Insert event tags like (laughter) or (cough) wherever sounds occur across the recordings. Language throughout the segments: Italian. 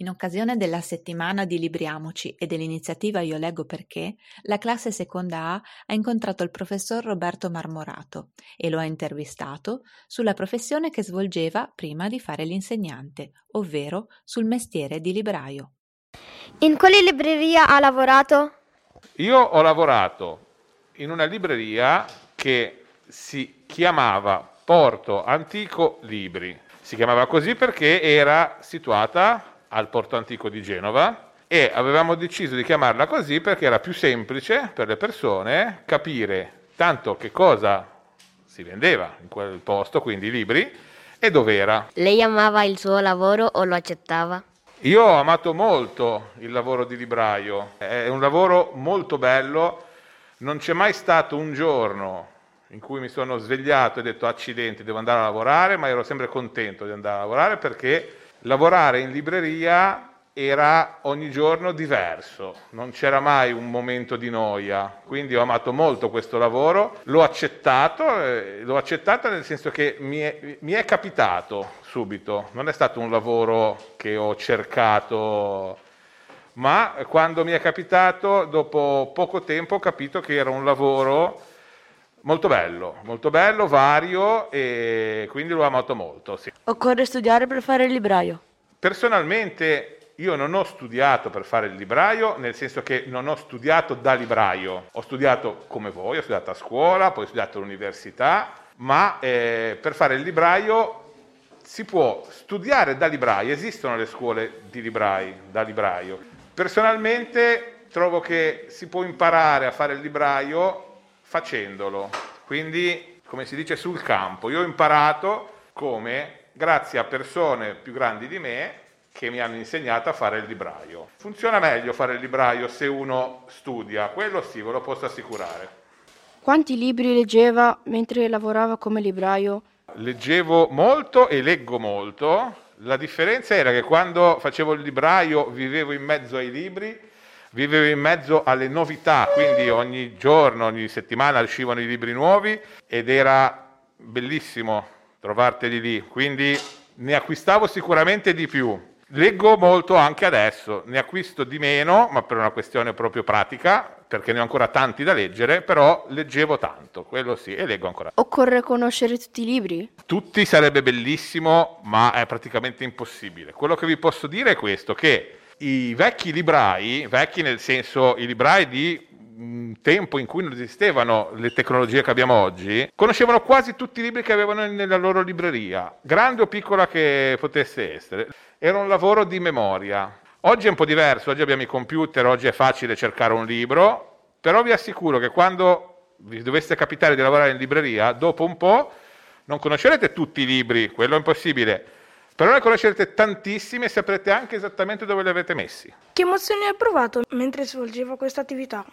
In occasione della settimana di Libriamoci e dell'iniziativa Io leggo perché, la classe seconda A ha incontrato il professor Roberto Marmorato e lo ha intervistato sulla professione che svolgeva prima di fare l'insegnante, ovvero sul mestiere di libraio. In quale libreria ha lavorato? Io ho lavorato in una libreria che si chiamava Porto Antico Libri. Si chiamava così perché era situata al porto antico di Genova e avevamo deciso di chiamarla così perché era più semplice per le persone capire tanto che cosa si vendeva in quel posto, quindi i libri, e dove era. Lei amava il suo lavoro o lo accettava? Io ho amato molto il lavoro di libraio, è un lavoro molto bello, non c'è mai stato un giorno in cui mi sono svegliato e detto accidenti, devo andare a lavorare, ma ero sempre contento di andare a lavorare perché lavorare in libreria era ogni giorno diverso, non c'era mai un momento di noia, quindi ho amato molto questo lavoro, l'ho accettato, eh, l'ho accettato nel senso che mi è, mi è capitato subito, non è stato un lavoro che ho cercato, ma quando mi è capitato, dopo poco tempo ho capito che era un lavoro molto bello, molto bello, vario e quindi l'ho amato molto. Sì. Occorre studiare per fare il libraio? Personalmente io non ho studiato per fare il libraio, nel senso che non ho studiato da libraio, ho studiato come voi, ho studiato a scuola, poi ho studiato all'università, ma eh, per fare il libraio si può studiare da libraio, esistono le scuole di librai, da libraio. Personalmente trovo che si può imparare a fare il libraio facendolo, quindi come si dice sul campo. Io ho imparato come, grazie a persone più grandi di me, che mi hanno insegnato a fare il libraio. Funziona meglio fare il libraio se uno studia, quello sì, ve lo posso assicurare. Quanti libri leggeva mentre lavorava come libraio? Leggevo molto e leggo molto. La differenza era che quando facevo il libraio vivevo in mezzo ai libri, vivevo in mezzo alle novità, quindi ogni giorno, ogni settimana uscivano i libri nuovi ed era bellissimo trovarteli lì, quindi ne acquistavo sicuramente di più. Leggo molto anche adesso, ne acquisto di meno, ma per una questione proprio pratica, perché ne ho ancora tanti da leggere, però leggevo tanto, quello sì, e leggo ancora. Occorre conoscere tutti i libri? Tutti sarebbe bellissimo, ma è praticamente impossibile. Quello che vi posso dire è questo, che i vecchi librai, vecchi nel senso i librai di un tempo in cui non esistevano le tecnologie che abbiamo oggi, conoscevano quasi tutti i libri che avevano nella loro libreria, grande o piccola che potesse essere. Era un lavoro di memoria. Oggi è un po' diverso, oggi abbiamo i computer, oggi è facile cercare un libro, però vi assicuro che quando vi dovesse capitare di lavorare in libreria, dopo un po' non conoscerete tutti i libri, quello è impossibile, però ne conoscerete tantissimi e saprete anche esattamente dove li avete messi. Che emozioni hai provato mentre svolgeva questa attività?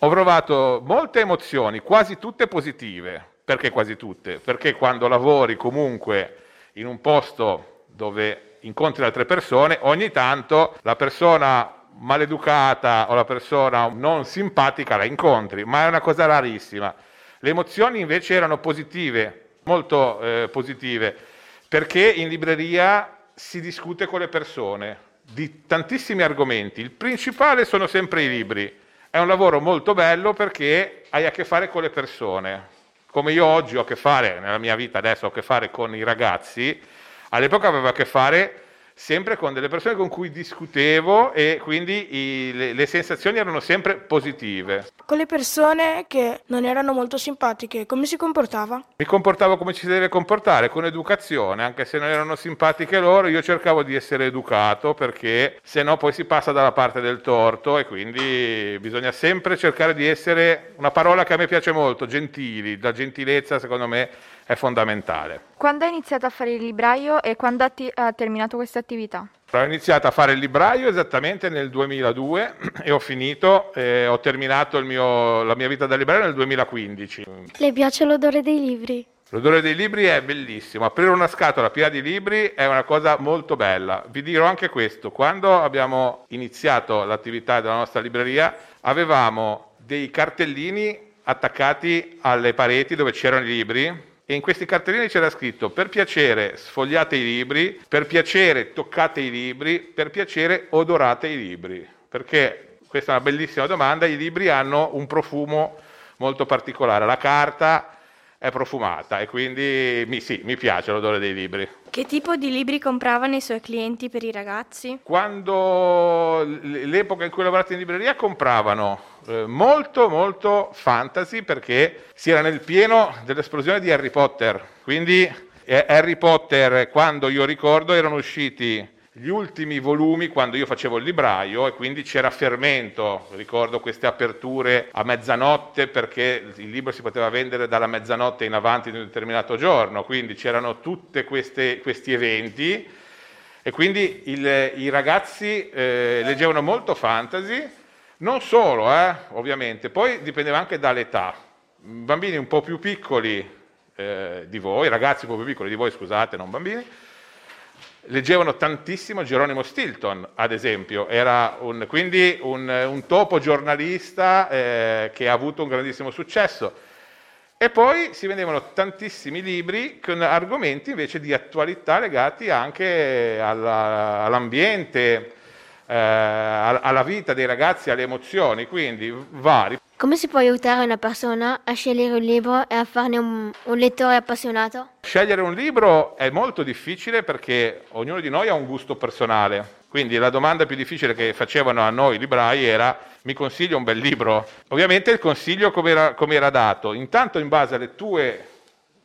Ho provato molte emozioni, quasi tutte positive. Perché quasi tutte? Perché quando lavori comunque in un posto dove incontri altre persone, ogni tanto la persona maleducata o la persona non simpatica la incontri, ma è una cosa rarissima. Le emozioni invece erano positive, molto eh, positive, perché in libreria si discute con le persone di tantissimi argomenti. Il principale sono sempre i libri è un lavoro molto bello perché hai a che fare con le persone. Come io oggi ho a che fare, nella mia vita adesso ho a che fare con i ragazzi, all'epoca avevo a che fare sempre con delle persone con cui discutevo e quindi i, le, le, sensazioni erano sempre positive. Con le persone che non erano molto simpatiche, come si comportava? Mi comportavo come ci si deve comportare, con educazione, anche se non erano simpatiche loro, io cercavo di essere educato perché se no poi si passa dalla parte del torto e quindi bisogna sempre cercare di essere, una parola che a me piace molto, gentili, la gentilezza secondo me è fondamentale. Quando hai iniziato a fare il libraio e quando ha, ha terminato questa attività? Ho iniziato a fare il libraio esattamente nel 2002 e ho finito, eh, ho terminato mio, la mia vita da libraio nel 2015. Le piace l'odore dei libri? L'odore dei libri è bellissimo, aprire una scatola piena di libri è una cosa molto bella. Vi dirò anche questo, quando abbiamo iniziato l'attività della nostra libreria avevamo dei cartellini attaccati alle pareti dove c'erano i libri e in questi cartellini c'era scritto per piacere sfogliate i libri, per piacere toccate i libri, per piacere odorate i libri. Perché questa è una bellissima domanda, i libri hanno un profumo molto particolare, la carta è profumata e quindi mi, sì, mi piace l'odore dei libri. Che tipo di libri compravano i suoi clienti per i ragazzi? Quando l'epoca in cui lavorate in libreria compravano eh, molto molto fantasy perché si era nel pieno dell'esplosione di Harry Potter. Quindi eh, Harry Potter quando io ricordo erano usciti gli ultimi volumi quando io facevo il libraio e quindi c'era fermento, ricordo queste aperture a mezzanotte perché il libro si poteva vendere dalla mezzanotte in avanti di un determinato giorno, quindi c'erano tutti questi eventi. E quindi il, i ragazzi eh, leggevano molto fantasy, non solo, eh, ovviamente, poi dipendeva anche dall'età. Bambini un po' più piccoli eh, di voi, ragazzi un po' più piccoli di voi, scusate, non bambini, leggevano tantissimo Geronimo Stilton, ad esempio, era un, quindi un, un, topo giornalista eh, che ha avuto un grandissimo successo. E poi si vendevano tantissimi libri con argomenti invece di attualità legati anche alla, all'ambiente, eh, alla vita dei ragazzi, alle emozioni, quindi vari. Come si può aiutare una persona a scegliere un libro e a farne un, un, lettore appassionato? Scegliere un libro è molto difficile perché ognuno di noi ha un gusto personale. Quindi la domanda più difficile che facevano a noi librai era mi consiglio un bel libro? Ovviamente il consiglio come era, dato, intanto in base alle tue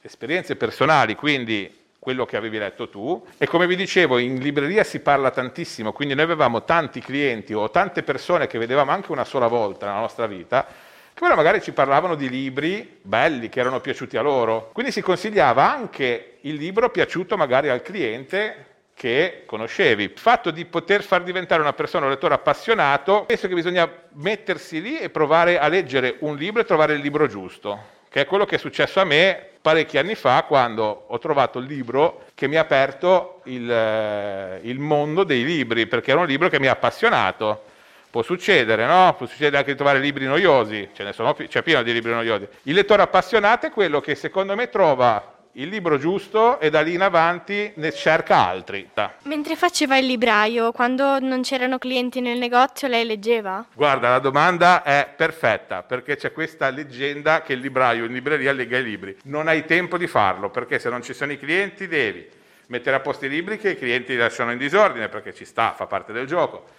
esperienze personali, quindi quello che avevi letto tu e come vi dicevo in libreria si parla tantissimo, quindi noi avevamo tanti clienti o tante persone che vedevamo anche una sola volta nella nostra vita che ora magari ci parlavano di libri belli che erano piaciuti a loro. Quindi si consigliava anche il libro piaciuto magari al cliente che conoscevi. Il fatto di poter far diventare una persona un lettore appassionato, penso che bisogna mettersi lì e provare a leggere un libro e trovare il libro giusto che è quello che è successo a me parecchi anni fa quando ho trovato il libro che mi ha aperto il, eh, il mondo dei libri, perché era un libro che mi ha appassionato. Può succedere, no? Può succedere anche di trovare libri noiosi, ce ne sono, c'è pieno di libri noiosi. Il lettore appassionato è quello che secondo me trova il libro giusto e da lì in avanti ne cerca altri. Mentre faceva il libraio, quando non c'erano clienti nel negozio, lei leggeva? Guarda, la domanda è perfetta perché c'è questa leggenda che il libraio in libreria lega i libri. Non hai tempo di farlo perché se non ci sono i clienti devi mettere a posto i libri che i clienti lasciano in disordine perché ci sta, fa parte del gioco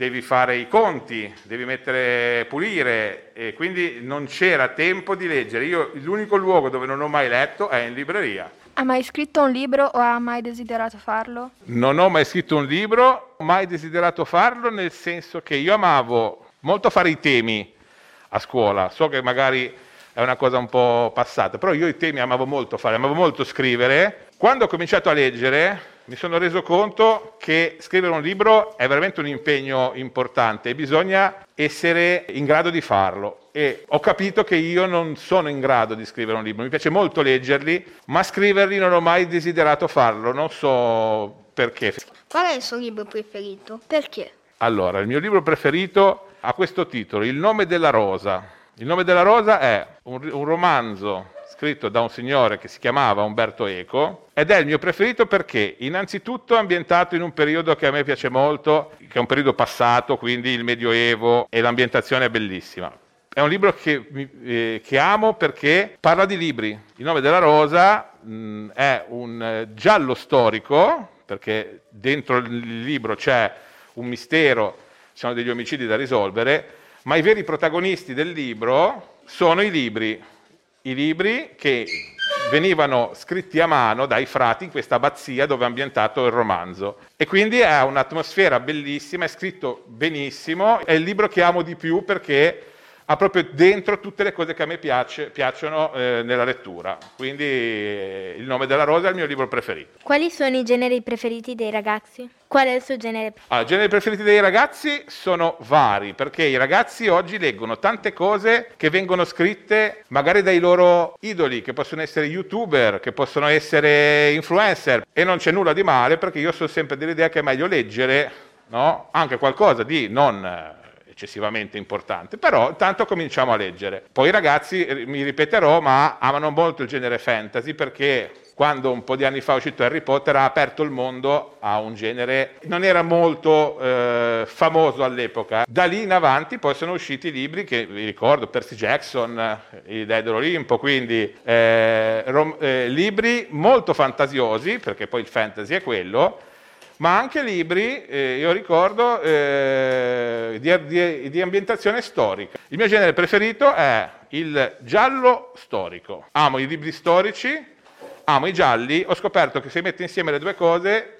devi fare i conti, devi mettere, pulire e quindi non c'era tempo di leggere. Io l'unico luogo dove non ho mai letto è in libreria. Ha mai scritto un libro o ha mai desiderato farlo? Non ho mai scritto un libro, ho mai desiderato farlo nel senso che io amavo molto fare i temi a scuola. So che magari è una cosa un po' passata, però io i temi amavo molto fare, amavo molto scrivere. Quando ho cominciato a leggere mi sono reso conto che scrivere un libro è veramente un impegno importante e bisogna essere in grado di farlo. E ho capito che io non sono in grado di scrivere un libro, mi piace molto leggerli, ma scriverli non ho mai desiderato farlo, non so perché. Qual è il suo libro preferito? Perché? Allora, il mio libro preferito ha questo titolo, Il nome della rosa. Il nome della rosa è un, un romanzo scritto da un signore che si chiamava Umberto Eco ed è il mio preferito perché innanzitutto è ambientato in un periodo che a me piace molto, che è un periodo passato, quindi il Medioevo e l'ambientazione è bellissima. È un libro che, eh, che amo perché parla di libri. Il nome della rosa mh, mm, è un eh, giallo storico, perché dentro il libro c'è un mistero, ci sono degli omicidi da risolvere, ma i veri protagonisti del libro sono i libri i libri che venivano scritti a mano dai frati in questa abbazia dove è ambientato il romanzo. E quindi ha un'atmosfera bellissima, è scritto benissimo, è il libro che amo di più perché ha proprio dentro tutte le cose che a me piace, piacciono eh, nella lettura. Quindi eh, Il nome della rosa è il mio libro preferito. Quali sono i generi preferiti dei ragazzi? Qual è il suo genere? Ah, I generi preferiti dei ragazzi sono vari, perché i ragazzi oggi leggono tante cose che vengono scritte magari dai loro idoli, che possono essere youtuber, che possono essere influencer, e non c'è nulla di male perché io sono sempre dell'idea che è meglio leggere no? anche qualcosa di non eccessivamente importante, però intanto cominciamo a leggere. Poi i ragazzi, mi ripeterò, ma amano molto il genere fantasy perché quando un po' di anni fa è uscito Harry Potter ha aperto il mondo a un genere non era molto eh, famoso all'epoca. Da lì in avanti poi sono usciti libri che vi ricordo, Percy Jackson, eh, I Dei dell'Olimpo, quindi eh, rom- eh, libri molto fantasiosi, perché poi il fantasy è quello, ma anche libri, eh, io ricordo, eh, di, di, di, ambientazione storica. Il mio genere preferito è il giallo storico. Amo i libri storici, amo i gialli, ho scoperto che se metti insieme le due cose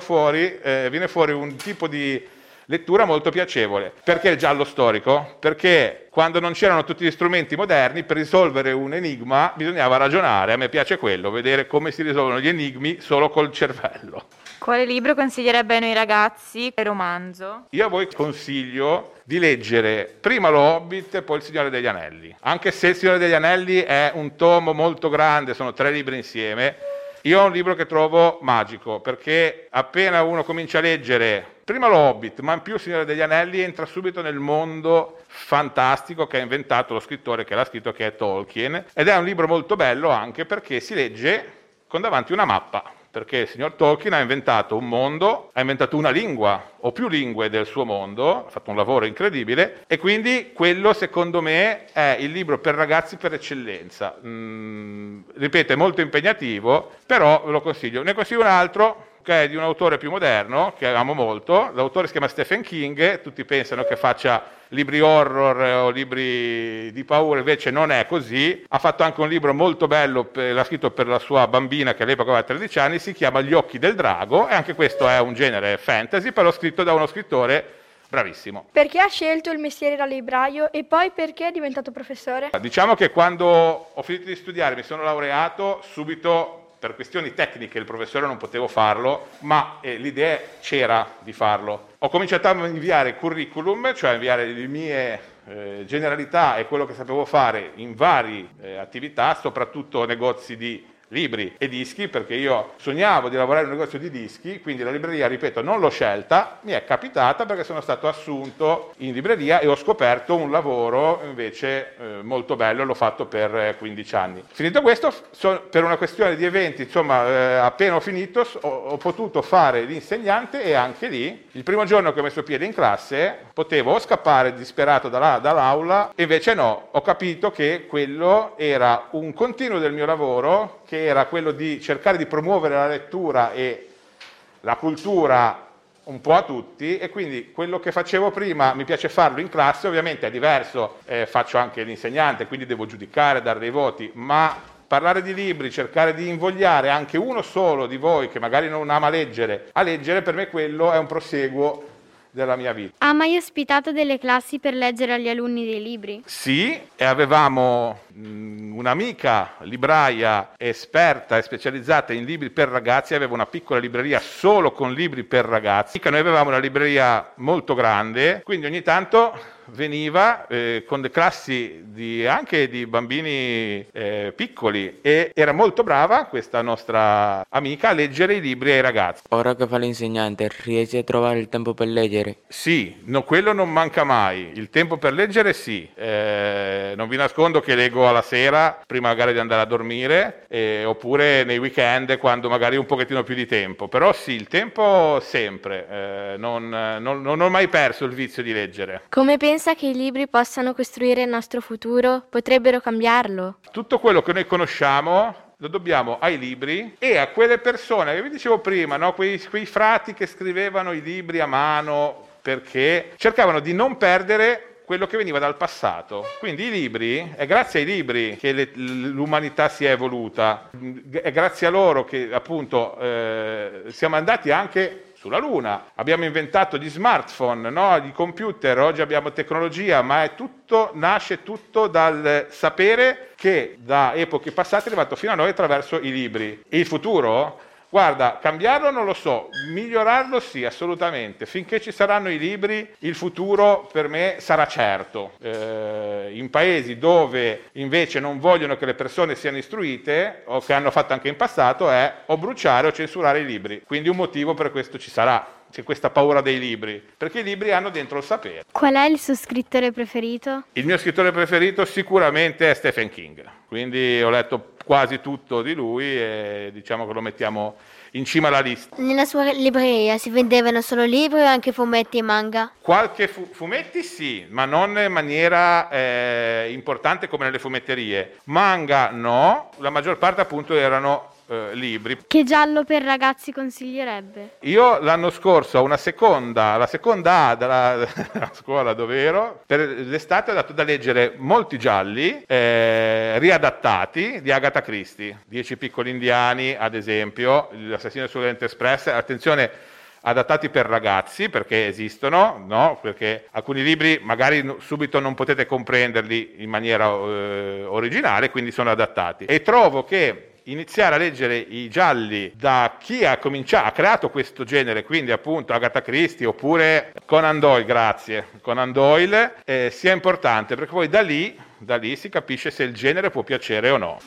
fuori, eh, viene fuori un tipo di lettura molto piacevole. Perché il giallo storico? Perché quando non c'erano tutti gli strumenti moderni, per risolvere un enigma bisognava ragionare. A me piace quello, vedere come si risolvono gli enigmi solo col cervello. Quale libro consiglierebbe ai noi ragazzi? Che romanzo? Io a voi consiglio di leggere prima Lo Hobbit e poi Il Signore degli Anelli. Anche se Il Signore degli Anelli è un tomo molto grande, sono tre libri insieme, io ho un libro che trovo magico perché appena uno comincia a leggere prima Lo Hobbit, ma in più Il Signore degli Anelli, entra subito nel mondo fantastico che ha inventato lo scrittore che l'ha scritto, che è Tolkien, ed è un libro molto bello anche perché si legge con davanti una mappa perché il signor Tolkien ha inventato un mondo, ha inventato una lingua o più lingue del suo mondo, ha fatto un lavoro incredibile e quindi quello secondo me è il libro per ragazzi per eccellenza. Mm, ripeto, è molto impegnativo, però ve lo consiglio. Ne consiglio un altro che è di un autore più moderno, che amo molto, l'autore si chiama Stephen King, tutti pensano che faccia libri horror o libri di paura, invece non è così. Ha fatto anche un libro molto bello, l'ha scritto per la sua bambina che all'epoca aveva 13 anni, si chiama Gli occhi del drago e anche questo è un genere fantasy, però scritto da uno scrittore bravissimo. Perché ha scelto il mestiere da libraio e poi perché è diventato professore? Diciamo che quando ho finito di studiare, mi sono laureato, subito per questioni tecniche il professore non potevo farlo, ma eh, l'idea c'era di farlo. Ho cominciato a inviare curriculum, cioè a inviare le mie eh, generalità e quello che sapevo fare in varie eh, attività, soprattutto negozi di libri e dischi, perché io sognavo di lavorare in un negozio di dischi, quindi la libreria, ripeto, non l'ho scelta, mi è capitata perché sono stato assunto in libreria e ho scoperto un lavoro invece eh, molto bello, l'ho fatto per 15 eh, anni. Finito questo, so, per una questione di eventi, insomma, eh, appena ho finito, ho, ho potuto fare l'insegnante e anche lì, il primo giorno che ho messo piede in classe, potevo scappare disperato dalla, dall'aula, invece no, ho capito che quello era un continuo del mio lavoro che era quello di cercare di promuovere la lettura e la cultura un po' a tutti e quindi quello che facevo prima mi piace farlo in classe, ovviamente è diverso, eh, faccio anche l'insegnante, quindi devo giudicare, dare dei voti, ma parlare di libri, cercare di invogliare anche uno solo di voi che magari non ama leggere a leggere, per me quello è un proseguo della mia vita. Ha mai ospitato delle classi per leggere agli alunni dei libri? Sì, e avevamo mm, un'amica libraia esperta e specializzata in libri per ragazzi, aveva una piccola libreria solo con libri per ragazzi. Noi avevamo una libreria molto grande, quindi ogni tanto veniva eh, con le classi di, anche di bambini eh, piccoli e era molto brava questa nostra amica a leggere i libri ai ragazzi. Ora che fa l'insegnante, riesce a trovare il tempo per leggere? Sì, no, quello non manca mai. Il tempo per leggere sì. Eh, non vi nascondo che leggo alla sera, prima magari di andare a dormire, eh, oppure nei weekend quando magari un pochettino più di tempo. Però sì, il tempo sempre. Eh, non, non, non ho mai perso il vizio di leggere. Come pensi pensa che i libri possano costruire il nostro futuro? Potrebbero cambiarlo? Tutto quello che noi conosciamo lo dobbiamo ai libri e a quelle persone che vi dicevo prima, no? quei, quei frati che scrivevano i libri a mano perché cercavano di non perdere quello che veniva dal passato. Quindi i libri, è grazie ai libri che le, l'umanità si è evoluta, è grazie a loro che appunto eh, siamo andati anche sulla Luna, abbiamo inventato gli smartphone, no? i computer, oggi abbiamo tecnologia, ma tutto, nasce tutto dal sapere che da epoche passate è arrivato fino a noi attraverso i libri. Il futuro Guarda, cambiarlo non lo so, migliorarlo sì, assolutamente. Finché ci saranno i libri, il futuro per me sarà certo. Eh, in paesi dove invece non vogliono che le persone siano istruite, o che hanno fatto anche in passato, è o bruciare o censurare i libri. Quindi un motivo per questo ci sarà c'è questa paura dei libri, perché i libri hanno dentro il sapere. Qual è il suo scrittore preferito? Il mio scrittore preferito sicuramente è Stephen King, quindi ho letto quasi tutto di lui e diciamo che lo mettiamo in cima alla lista. Nella sua libreria si vendevano solo libri o anche fumetti e manga? Qualche fu- fumetti sì, ma non in maniera eh, importante come nelle fumetterie. Manga no, la maggior parte appunto erano eh, libri. Che giallo per ragazzi consiglierebbe? Io l'anno scorso a una seconda, la seconda A della, (laughs) della scuola dove ero, per l'estate ho dato da leggere molti gialli eh, riadattati di Agatha Christie, Dieci piccoli indiani ad esempio, l'assassino sull'Oriente Express, attenzione adattati per ragazzi perché esistono, no? perché alcuni libri magari subito non potete comprenderli in maniera eh, originale, quindi sono adattati. E trovo che iniziare a leggere i gialli da chi ha cominciato, ha creato questo genere, quindi appunto Agatha Christie oppure Conan Doyle, grazie, Conan Doyle, eh, sia importante perché poi da lì, da lì si capisce se il genere può piacere o no.